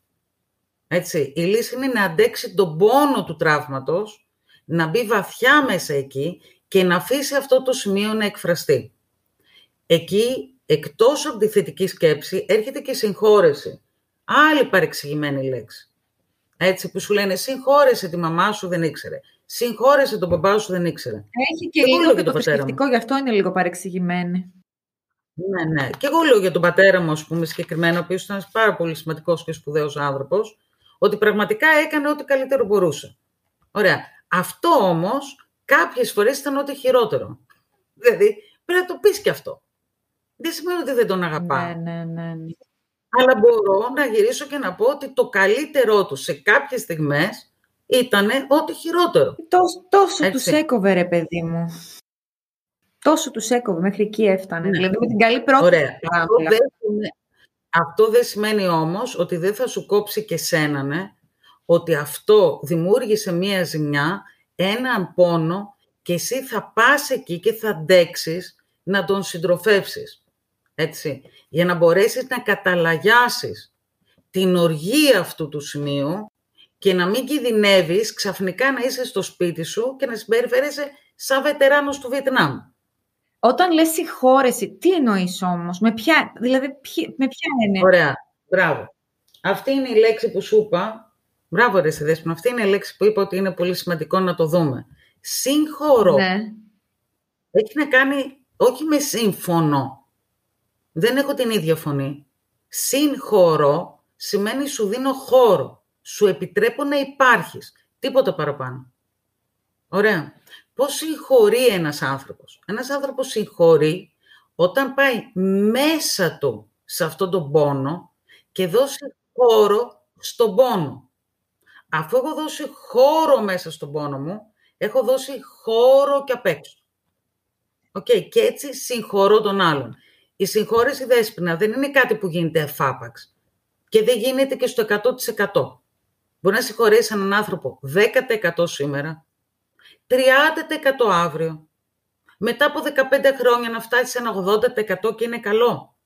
Έτσι, η λύση είναι να αντέξει τον πόνο του τραύματος, να μπει βαθιά μέσα εκεί και να αφήσει αυτό το σημείο να εκφραστεί. Εκεί, εκτός από τη θετική σκέψη, έρχεται και συγχώρεση. Άλλη παρεξηγημένη λέξη. Έτσι που σου λένε συγχώρεσε τη μαμά σου δεν ήξερε. Συγχώρεσε τον μπαμπά σου δεν ήξερε. Έχει και, λίγο και το θρησκευτικό, γι' αυτό είναι λίγο παρεξηγημένη. Ναι, ναι. Και εγώ λέω για τον πατέρα μου, ας πούμε, συγκεκριμένα, ο οποίος ήταν ένας πάρα πολύ σημαντικός και σπουδαίος άνθρωπος, ότι πραγματικά έκανε ό,τι καλύτερο μπορούσε. Ωραία. Αυτό όμως κάποιες φορές ήταν ό,τι χειρότερο. Δηλαδή, πρέπει να το πεις και αυτό. Δεν σημαίνει ότι δεν τον αγαπά. Ναι, ναι, ναι, ναι. Αλλά μπορώ να γυρίσω και να πω ότι το καλύτερό τους σε κάποιες στιγμές ήταν ό,τι χειρότερο. Τόσο, τόσο τους έκοβε ρε παιδί μου. Τόσο τους έκοβε, μέχρι εκεί έφτανε. Ναι. Δηλαδή με την καλή πρώτη. Ωραία. Αυτό δεν, αυτό δεν σημαίνει όμως ότι δεν θα σου κόψει και σένα, ναι, ότι αυτό δημιούργησε μία ζημιά, έναν πόνο και εσύ θα πας εκεί και θα αντέξεις να τον συντροφεύσεις. Έτσι, για να μπορέσεις να καταλαγιάσεις την οργή αυτού του σημείου και να μην κινδυνεύεις ξαφνικά να είσαι στο σπίτι σου και να συμπεριφέρεσαι σαν βετεράνος του Βιετνάμ. Όταν λες συγχώρεση, τι εννοείς όμως, με ποια, δηλαδή με ποια είναι. Ωραία, μπράβο. Αυτή είναι η λέξη που σου είπα. Μπράβο ρε Σιδέσποινα, αυτή είναι η λέξη που είπα ότι είναι πολύ σημαντικό να το δούμε. Συγχωρώ. Ναι. Έχει να κάνει όχι με σύμφωνο. Δεν έχω την ίδια φωνή. Συγχωρώ σημαίνει σου δίνω χώρο. Σου επιτρέπω να υπάρχεις. Τίποτα παραπάνω. Ωραία. Πώς συγχωρεί ένας άνθρωπος; Ένας άνθρωπος συγχωρεί όταν πάει μέσα του σε αυτόν τον πόνο και δώσει χώρο στον πόνο. Αφού έχω δώσει χώρο μέσα στον πόνο μου, έχω δώσει χώρο και απ' έξω. Okay, και έτσι συγχωρώ τον άλλον. Η συγχώρεση δέσποινα δεν είναι κάτι που γίνεται εφάπαξ και δεν γίνεται και στο 100%. Μπορεί να συγχωρέσει έναν άνθρωπο 10% σήμερα, 30% αύριο, μετά από 15 χρόνια να φτάσει σε ένα 80% και είναι καλό.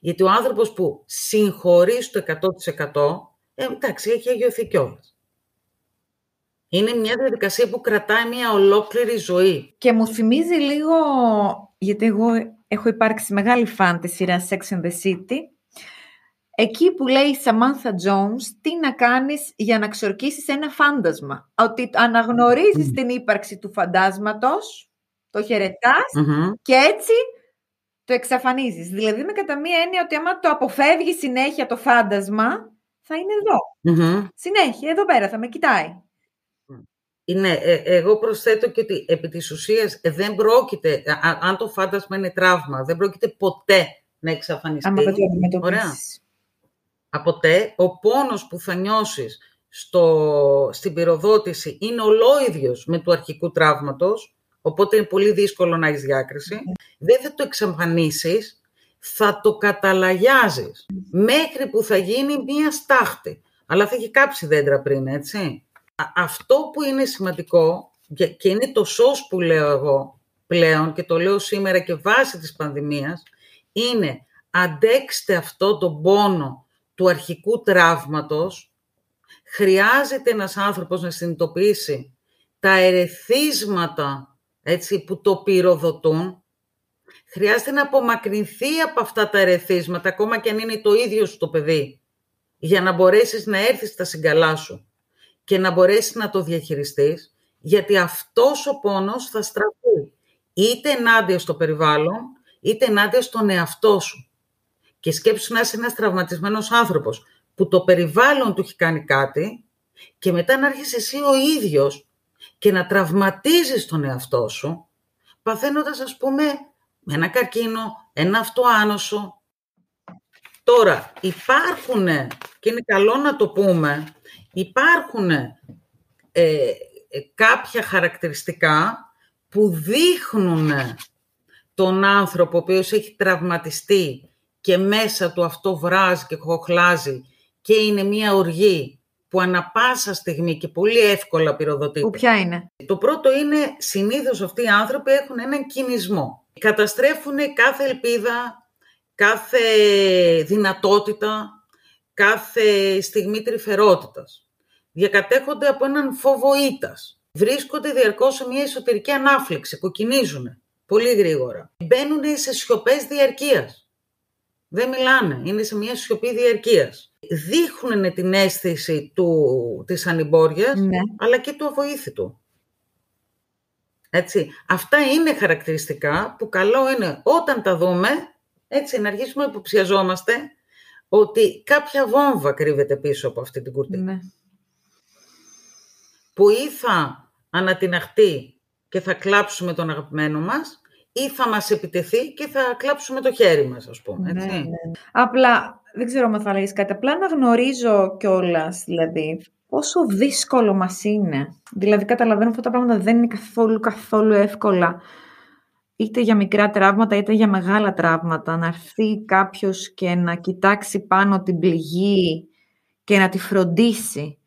Γιατί ο άνθρωπος που συγχωρεί στο 100% ε, εντάξει, έχει αγιωθεί κιόλας. Είναι μια διαδικασία που κρατάει μια ολόκληρη ζωή. Και μου θυμίζει λίγο, γιατί εγώ έχω υπάρξει μεγάλη φαν της σειράς Sex and the City, εκεί που λέει η Samantha Jones τι να κάνεις για να ξορκίσεις ένα φάντασμα; Ότι αναγνωρίζεις την ύπαρξη του φαντάσματος, το χαιρετας και έτσι το εξαφανίζεις. Δηλαδή με κατά μία έννοια ότι άμα το αποφεύγει συνέχεια το φάντασμα, θα είναι Συνέχεια, εδώ πέρα θα με κοιτάει. Ναι, ε, εγώ προσθέτω και ότι επί της ουσίας ε, δεν πρόκειται, αν το φάντασμα είναι τραύμα, δεν πρόκειται ποτέ να εξαφανιστεί. Άμα το Ωραία. Αποτέ, ο πόνος που θα νιώσεις στο, στην πυροδότηση είναι ολόιδιος με του αρχικού τραύματος, οπότε είναι πολύ δύσκολο να έχεις διάκριση. Δεν θα το εξαφανίσεις, θα το καταλαγιάζεις μέχρι που θα γίνει μία στάχτη. Αλλά θα έχει κάψει δέντρα πριν, έτσι αυτό που είναι σημαντικό και είναι το σως που λέω εγώ πλέον και το λέω σήμερα και βάσει της πανδημίας είναι αντέξτε αυτό το πόνο του αρχικού τραύματος. Χρειάζεται ένας άνθρωπος να συνειδητοποιήσει τα ερεθίσματα έτσι, που το πυροδοτούν. Χρειάζεται να απομακρυνθεί από αυτά τα ερεθίσματα ακόμα και αν είναι το ίδιο σου το παιδί για να μπορέσεις να έρθεις στα συγκαλά σου και να μπορέσεις να το διαχειριστείς, γιατί αυτός ο πόνος θα στραφεί είτε ενάντια στο περιβάλλον, είτε ενάντια στον εαυτό σου. Και σκέψου να είσαι ένας τραυματισμένος άνθρωπος, που το περιβάλλον του έχει κάνει κάτι και μετά να έρχεσαι εσύ ο ίδιος και να τραυματίζεις τον εαυτό σου, παθαίνοντας ας πούμε ένα καρκίνο, ένα αυτοάνωσο. Τώρα υπάρχουν, και είναι καλό να το πούμε, υπάρχουν ε, ε, κάποια χαρακτηριστικά που δείχνουν τον άνθρωπο ο οποίος έχει τραυματιστεί και μέσα του αυτό βράζει και χοχλάζει και είναι μία οργή που ανα πάσα στιγμή και πολύ εύκολα πυροδοτείται. Που ποια είναι; Το πρώτο είναι συνήθως αυτοί οι άνθρωποι έχουν έναν κινησμό. Καταστρέφουν κάθε ελπίδα, κάθε δυνατότητα, κάθε στιγμή τρυφερότητας. Διακατέχονται από έναν φόβο ήττας. Βρίσκονται διαρκώς σε μια εσωτερική ανάφλεξη, κοκκινίζουν πολύ γρήγορα. Μπαίνουν σε σιωπές διαρκείας. Δεν μιλάνε, είναι σε μια σιωπή διαρκείας. Δείχνουν την αίσθηση του, της ανυμπόριας, Ναι. αλλά και του αβοήθητου. Έτσι. Αυτά είναι χαρακτηριστικά που καλό είναι όταν τα δούμε, έτσι, να αρχίσουμε να υποψιαζόμαστε ότι κάποια βόμβα κρύβεται πίσω από αυτή την κουρτίνα. Ναι. Που ή θα ανατιναχτεί και θα κλάψουμε τον αγαπημένο μας, ή θα μας επιτεθεί και θα κλάψουμε το χέρι μας, ας πούμε. Ναι, Έτσι. ναι. Απλά, δεν ξέρω αν θα λέγεις κάτι, απλά να γνωρίζω κιόλας, δηλαδή, πόσο δύσκολο μας είναι. Δηλαδή, καταλαβαίνω αυτά τα πράγματα δεν είναι καθόλου, καθόλου εύκολα. Είτε για μικρά τραύματα, είτε για μεγάλα τραύματα. Να έρθει κάποιος και να κοιτάξει πάνω την πληγή και να τη φροντίσει.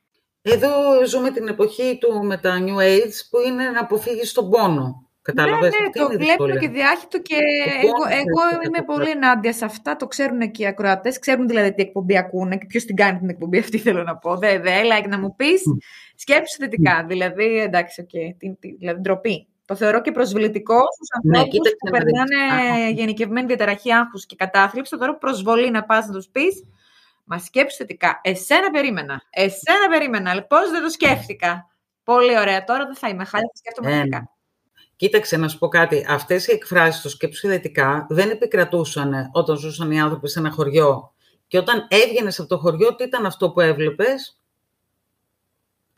Εδώ ζούμε την εποχή του με τα New Age που είναι να αποφύγεις τον πόνο. Κατάλαβες, ναι, αυτή το είναι η βλέπω δυσκολία. και διάχυτο και Ο εγώ, πόνος εγώ είναι είμαι το πολύ ενάντια σε αυτά. Το ξέρουν και οι ακροατές. Ξέρουν δηλαδή τι εκπομπή ακούνε και ποιος την κάνει την εκπομπή αυτή θέλω να πω. Δε, δε, like να μου πεις, σκέψου θετικά. Δηλαδή, εντάξει, οκ, τι- τι- δηλαδή ντροπή. Το θεωρώ και προσβλητικό στους Ναι, ανθρώπους κοίταξε που να δεις. περνάνε Α, γενικευμένη διαταραχή άγχους και κατάθλιψη. Το θεωρώ προσβολή να πας να τους πεις, μα σκέψου θετικά. Εσένα περίμενα. Εσένα περίμενα. Λοιπόν, πώς δεν το σκέφτηκα. Πολύ ωραία. Τώρα δεν θα είμαι χάλια, θα σκέφτομαι Ε, θετικά. Κοίταξε να σου πω κάτι. Αυτές οι εκφράσεις, το σκέψου θετικά, δεν επικρατούσαν όταν ζούσαν οι άνθρωποι σε ένα χωριό. Και όταν έβγαινες από το χωριό, τι ήταν αυτό που έβλεπες;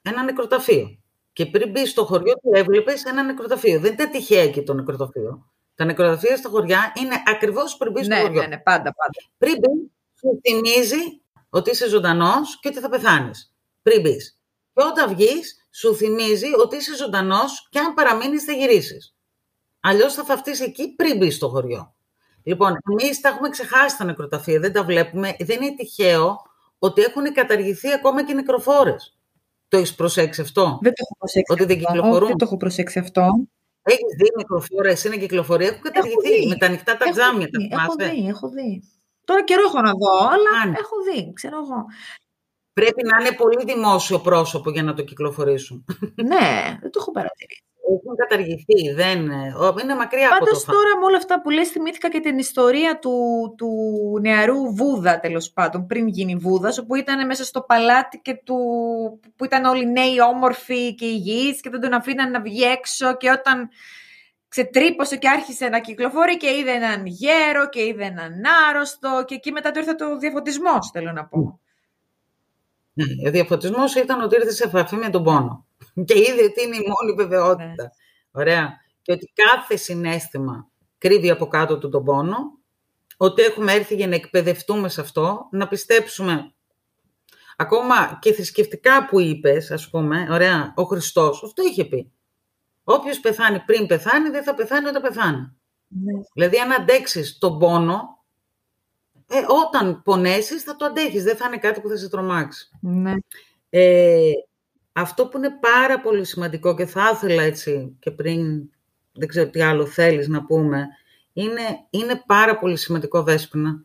Ένα νεκροταφείο. Και πριν μπεις στο χωριό, τι έβλεπες; Ένα νεκροταφείο. Δεν ήταν τυχαία εκεί το νεκροταφείο. Τα νεκροταφεία στα χωριά είναι ακριβώς πριν μπεις στο Ναι, χωριό. ναι, ναι, πάντα, πάντα. Πριν μπεις, σου θυμίζει ότι είσαι ζωντανός και ότι θα πεθάνεις. Πριν μπεις. Και όταν βγεις, σου θυμίζει ότι είσαι ζωντανός και αν παραμείνεις, θα γυρίσεις. Αλλιώς θα φαυτείς εκεί πριν μπεις στο χωριό. Λοιπόν, εμείς τα έχουμε ξεχάσει τα νεκροταφεία, δεν τα βλέπουμε. Δεν είναι τυχαίο ότι έχουν καταργηθεί ακόμα και νεκροφόρες. Το έχεις προσέξει αυτό; Δεν το έχω προσέξει. Ότι δεν αυτό. κυκλοφορούν; Όχι, δεν το έχω προσέξει αυτό. Έχεις δει νεκροφόρε, είναι κυκλοφορία, έχουν καταργηθεί δει. με τα ανοιχτά τα Έχω τζάμια. Τα δει, έχω θυμάσαι; δει, έχω δει. Τώρα καιρό έχω να δω, αλλά Κάνει. έχω δει, ξέρω εγώ. Πρέπει να είναι πολύ δημόσιο πρόσωπο για να το κυκλοφορήσουν. ναι, δεν το έχω παρατηρήσει. Έχουν καταργηθεί, δεν, ε, ο- είναι μακριά από το Πάντως φαν. τώρα με όλα αυτά που λες θυμήθηκα και την ιστορία του, του νεαρού Βούδα τέλος πάντων, πριν γίνει Βούδας, όπου ήταν μέσα στο παλάτι και του, που ήταν όλοι νέοι όμορφοι και υγιείς και δεν τον αφήναν να βγει έξω και όταν ξετρύπωσε και άρχισε να κυκλοφορεί και είδε έναν γέρο και είδε έναν άρρωστο και εκεί μετά του ήρθε το διαφωτισμός θέλω να πω. Ναι, Ο διαφωτισμός ήταν ότι ήρθε σε επαφή με τον πόνο. Και είδε ότι είναι η μόνη βεβαιότητα. Ναι. Ωραία. Και ότι κάθε συνέστημα κρύβει από κάτω του τον πόνο. Ότι έχουμε έρθει για να εκπαιδευτούμε σε αυτό, να πιστέψουμε. Ακόμα και θρησκευτικά που είπες, ας πούμε, ωραία, ο Χριστός, αυτό είχε πει. Όποιος πεθάνει πριν πεθάνει, δεν θα πεθάνει όταν πεθάνει. Ναι. Δηλαδή, αν αντέξεις τον πόνο, ε, όταν πονέσεις θα το αντέχεις, δεν θα είναι κάτι που θα σε τρομάξει. Ναι. Ε, αυτό που είναι πάρα πολύ σημαντικό και θα ήθελα έτσι και πριν, δεν ξέρω τι άλλο θέλεις να πούμε, είναι, είναι πάρα πολύ σημαντικό, Δέσποινα,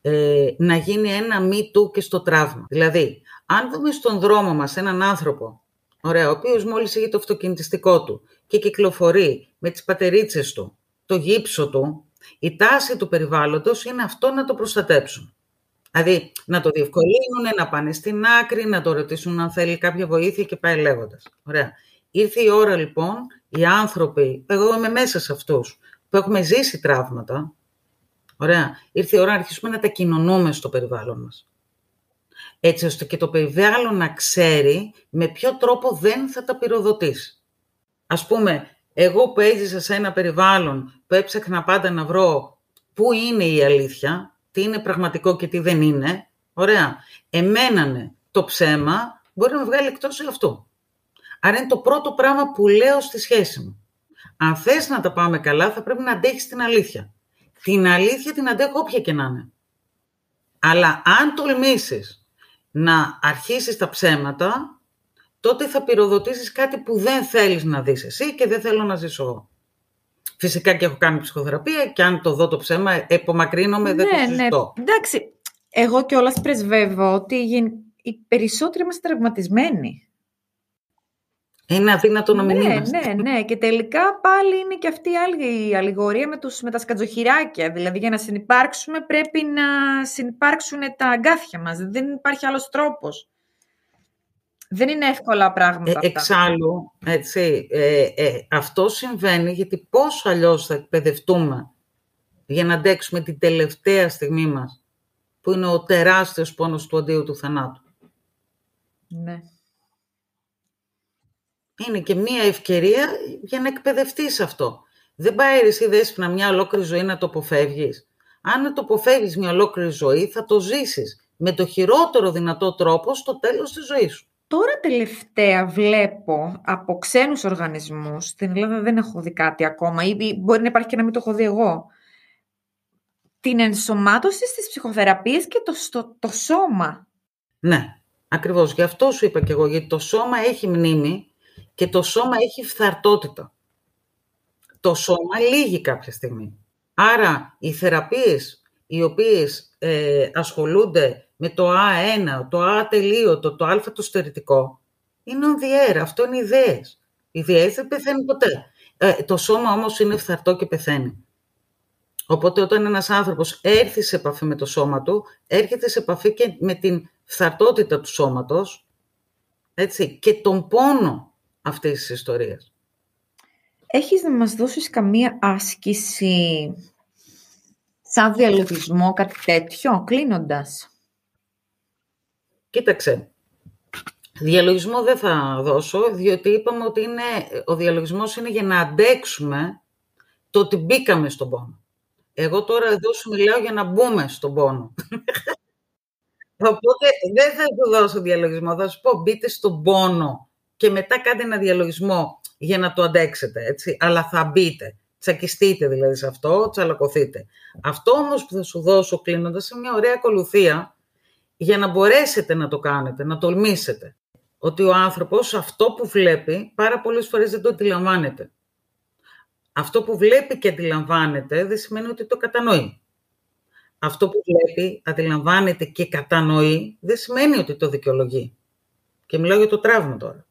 ε, να γίνει ένα μη του και στο τραύμα. Δηλαδή, αν δούμε στον δρόμο μας έναν άνθρωπο, ωραία, ο οποίος μόλις έχει το αυτοκινητιστικό του και κυκλοφορεί με τις πατερίτσες του, το γύψο του, η τάση του περιβάλλοντος είναι αυτό να το προστατέψουν. Δηλαδή, να το διευκολύνουν, να πάνε στην άκρη, να το ρωτήσουν αν θέλει κάποια βοήθεια και πάει λέγοντας. Ωραία. Ήρθε η ώρα λοιπόν, οι άνθρωποι, εγώ είμαι μέσα σε αυτούς, που έχουμε ζήσει τραύματα, ωραία, ήρθε η ώρα να αρχίσουμε να τα κοινωνούμε στο περιβάλλον μας. Έτσι ώστε και το περιβάλλον να ξέρει με ποιο τρόπο δεν θα τα πυροδοτήσει. Ας πούμε, εγώ που έζησα σε ένα περιβάλλον που έψαχνα πάντα να βρω πού είναι η αλήθεια, τι είναι πραγματικό και τι δεν είναι, ωραία, εμένανε το ψέμα, μπορεί να με βγάλει εκτός αυτού. Άρα είναι το πρώτο πράγμα που λέω στη σχέση μου. Αν θες να τα πάμε καλά, θα πρέπει να αντέχεις την αλήθεια. Την αλήθεια την αντέχω όποια και να είναι. Αλλά αν τολμήσεις να αρχίσεις τα ψέματα, τότε θα πυροδοτήσεις κάτι που δεν θέλεις να δεις εσύ και δεν θέλω να ζήσω εγώ. Φυσικά και έχω κάνει ψυχοθεραπεία και αν το δω το ψέμα, επομακρύνομαι, δεν το ναι, ναι. συζητώ. Εντάξει, Εγώ κιόλας πρεσβεύω ότι οι περισσότεροι είμαστε τραυματισμένοι. Είναι αδύνατο να μην ναι, είμαστε. Ναι, ναι, και τελικά πάλι είναι και αυτή η άλλη αλληγορία με, τους, με τα σκατζοχυράκια. Δηλαδή για να συνεπάρξουμε πρέπει να συνεπάρξουν τα αγκάθια μας. Δεν υπάρχει άλλος τρόπος. Δεν είναι εύκολα πράγματα ε, αυτά. Εξάλλου, έτσι, ε, ε, αυτό συμβαίνει γιατί πόσο αλλιώς θα εκπαιδευτούμε για να αντέξουμε την τελευταία στιγμή μας, που είναι ο τεράστιος πόνος του αντίου του θανάτου. Ναι είναι και μία ευκαιρία για να εκπαιδευτείς αυτό. Δεν πάει εσύ δέσποινα μια ολόκληρη ζωή να το αποφεύγεις. Αν το αποφεύγεις μια ολόκληρη ζωή, θα το ζήσεις με το χειρότερο δυνατό τρόπο στο τέλος της ζωής σου. Τώρα τελευταία βλέπω από ξένους οργανισμούς, στην Ελλάδα δεν έχω δει κάτι ακόμα, ή μπορεί να υπάρχει και να μην το έχω δει εγώ, την ενσωμάτωση στις ψυχοθεραπείες και το, στο, το σώμα. Ναι, ακριβώς. Γι' αυτό σου είπα και εγώ, γιατί το σώμα έχει μνήμη και το σώμα έχει φθαρτότητα. Το σώμα λύγει κάποια στιγμή. Άρα οι θεραπείες οι οποίες ε, ασχολούνται με το Α1, το Α τελείωτο, το Α το στερητικό, είναι on Αυτό είναι ιδέες. Οι ιδέες δεν πεθαίνουν ποτέ. Ε, το σώμα όμως είναι φθαρτό και πεθαίνει. Οπότε όταν ένας άνθρωπος έρθει σε επαφή με το σώμα του, έρχεται σε επαφή και με την φθαρτότητα του σώματος έτσι, και τον πόνο αυτής της ιστορίας. Έχεις να μας δώσεις καμία άσκηση σαν διαλογισμό, κάτι τέτοιο, κλείνοντας; Κοίταξε, διαλογισμό δεν θα δώσω, διότι είπαμε ότι είναι, ο διαλογισμός είναι για να αντέξουμε το ότι μπήκαμε στον πόνο. Εγώ τώρα εδώ σου μιλάω για να μπούμε στον πόνο. Οπότε δεν θα σου δώσω διαλογισμό, θα σου πω μπείτε στον πόνο και μετά κάντε ένα διαλογισμό για να το αντέξετε, έτσι. Αλλά θα μπείτε, τσακιστείτε δηλαδή σε αυτό, τσαλακωθείτε. Αυτό όμως που θα σου δώσω κλείνοντας είναι μια ωραία ακολουθία για να μπορέσετε να το κάνετε, να τολμήσετε. Ότι ο άνθρωπος αυτό που βλέπει πάρα πολλές φορές δεν το αντιλαμβάνεται. Αυτό που βλέπει και αντιλαμβάνεται δεν σημαίνει ότι το κατανοεί. Αυτό που βλέπει, αντιλαμβάνεται και κατανοεί δεν σημαίνει ότι το δικαιολογεί. Και μιλάω για το τραύμα τώρα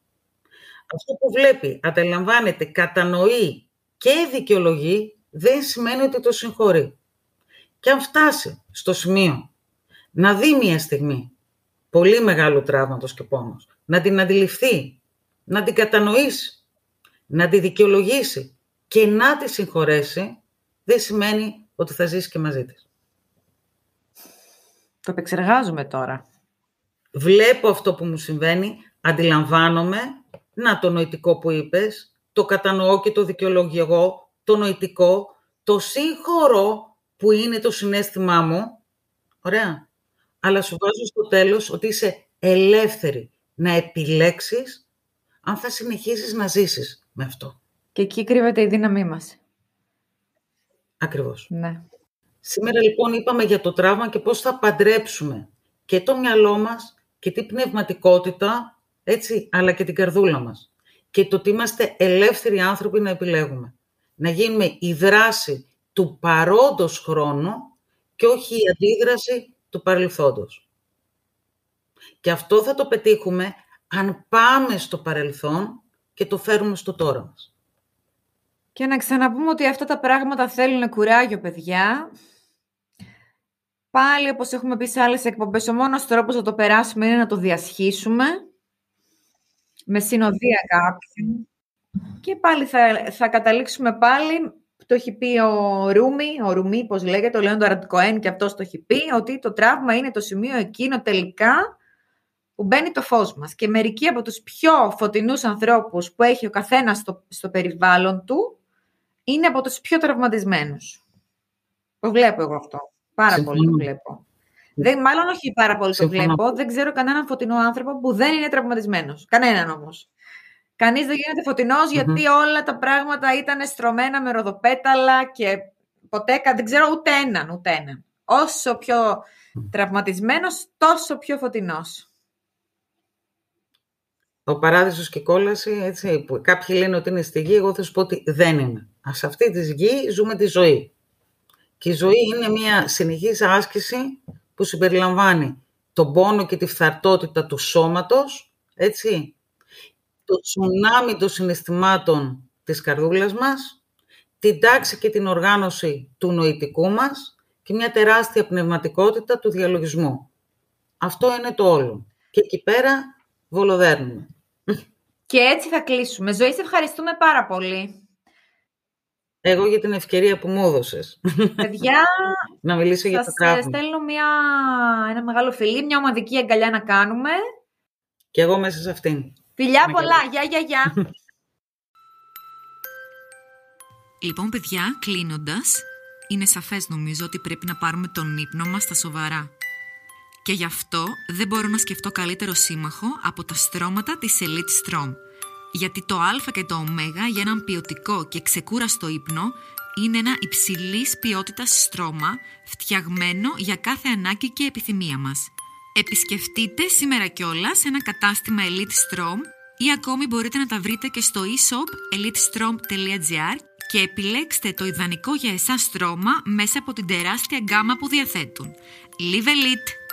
αυτό που βλέπει, ανταλαμβάνεται, κατανοεί και δικαιολογεί, δεν σημαίνει ότι το συγχωρεί. Και αν φτάσει στο σημείο να δει μια στιγμή πολύ μεγάλου τραύματος και πόνος, να την αντιληφθεί, να την κατανοήσει, να τη δικαιολογήσει και να τη συγχωρέσει, δεν σημαίνει ότι θα ζήσει και μαζί της. Το επεξεργάζομαι τώρα. Βλέπω αυτό που μου συμβαίνει, αντιλαμβάνομαι να το νοητικό που είπες, το κατανοώ και το δικαιολογώ εγώ, το νοητικό, το σύγχωρο που είναι το συνέστημά μου. Ωραία. Αλλά σου βάζω στο τέλος ότι είσαι ελεύθερη να επιλέξεις αν θα συνεχίσεις να ζήσεις με αυτό. Και εκεί κρύβεται η δύναμή μας. Ακριβώς. Ναι. Σήμερα λοιπόν είπαμε για το τραύμα και πώς θα παντρέψουμε και το μυαλό μας και την πνευματικότητα έτσι, αλλά και την καρδούλα μας. Και το ότι είμαστε ελεύθεροι άνθρωποι να επιλέγουμε. Να γίνουμε η δράση του παρόντος χρόνου και όχι η αντίδραση του παρελθόντος. Και αυτό θα το πετύχουμε αν πάμε στο παρελθόν και το φέρουμε στο τώρα μας. Και να ξαναπούμε ότι αυτά τα πράγματα θέλουν κουράγιο, παιδιά. Πάλι, όπως έχουμε πει σε άλλες εκπομπές, ο μόνος τρόπος να το περάσουμε είναι να το διασχίσουμε με συνοδεία κάποιου. Και πάλι θα, θα καταλήξουμε πάλι, το έχει πει ο Ρούμι, ο Ρουμί, πώς λέγεται, ο Λέοντο Αρατικοέν και αυτός το έχει πει, ότι το τραύμα είναι το σημείο εκείνο τελικά που μπαίνει το φως μας. Και μερικοί από τους πιο φωτεινούς ανθρώπους που έχει ο καθένας στο, στο περιβάλλον του, είναι από τους πιο τραυματισμένους. Το βλέπω εγώ αυτό. Πάρα πολύ το βλέπω. Δεν, μάλλον όχι πάρα πολύ το βλέπω. Δεν ξέρω κανέναν φωτεινό άνθρωπο που δεν είναι τραυματισμένος. Κανέναν όμως. Κανείς δεν γίνεται γιατί όλα τα πράγματα ήταν στρωμένα με ροδοπέταλα και ποτέ δεν ξέρω ούτε έναν, ούτε έναν. Όσο πιο τραυματισμένος, τόσο πιο φωτεινός. Ο παράδεισος και η κόλαση, έτσι, που κάποιοι λένε ότι είναι στη γη, εγώ θα σου πω ότι δεν είναι. Σε αυτή τη γη ζούμε τη ζωή. Και η ζωή είναι μια συνεχής άσκηση που συμπεριλαμβάνει τον πόνο και τη φθαρτότητα του σώματος, έτσι, το τσουνάμι των συναισθημάτων της καρδούλας μας, την τάξη και την οργάνωση του νοητικού μας και μια τεράστια πνευματικότητα του διαλογισμού. Αυτό είναι το όλο. Και εκεί πέρα βολοδέρνουμε. Και έτσι θα κλείσουμε. Ζωή, σε ευχαριστούμε πάρα πολύ. Εγώ για την ευκαιρία που μου έδωσες. Παιδιά, να μιλήσω για το Σας στέλνω μια, ένα μεγάλο φιλί, μια ομαδική αγκαλιά να κάνουμε. Και εγώ μέσα σε αυτήν. Φιλιά πολλά. Γεια, γεια, γεια. λοιπόν, παιδιά, κλείνοντας, είναι σαφές νομίζω ότι πρέπει να πάρουμε τον ύπνο μας στα σοβαρά. Και γι' αυτό δεν μπορώ να σκεφτώ καλύτερο σύμμαχο από τα στρώματα της Elite Strom. Γιατί το α και το ω για έναν ποιοτικό και ξεκούραστο ύπνο είναι ένα υψηλής ποιότητας στρώμα φτιαγμένο για κάθε ανάγκη και επιθυμία μας. Επισκεφτείτε σήμερα κιόλας ένα κατάστημα Elite Strom ή ακόμη μπορείτε να τα βρείτε και στο e-shop elitestrom.gr και επιλέξτε το ιδανικό για εσάς στρώμα μέσα από την τεράστια γκάμα που διαθέτουν. Live Elite!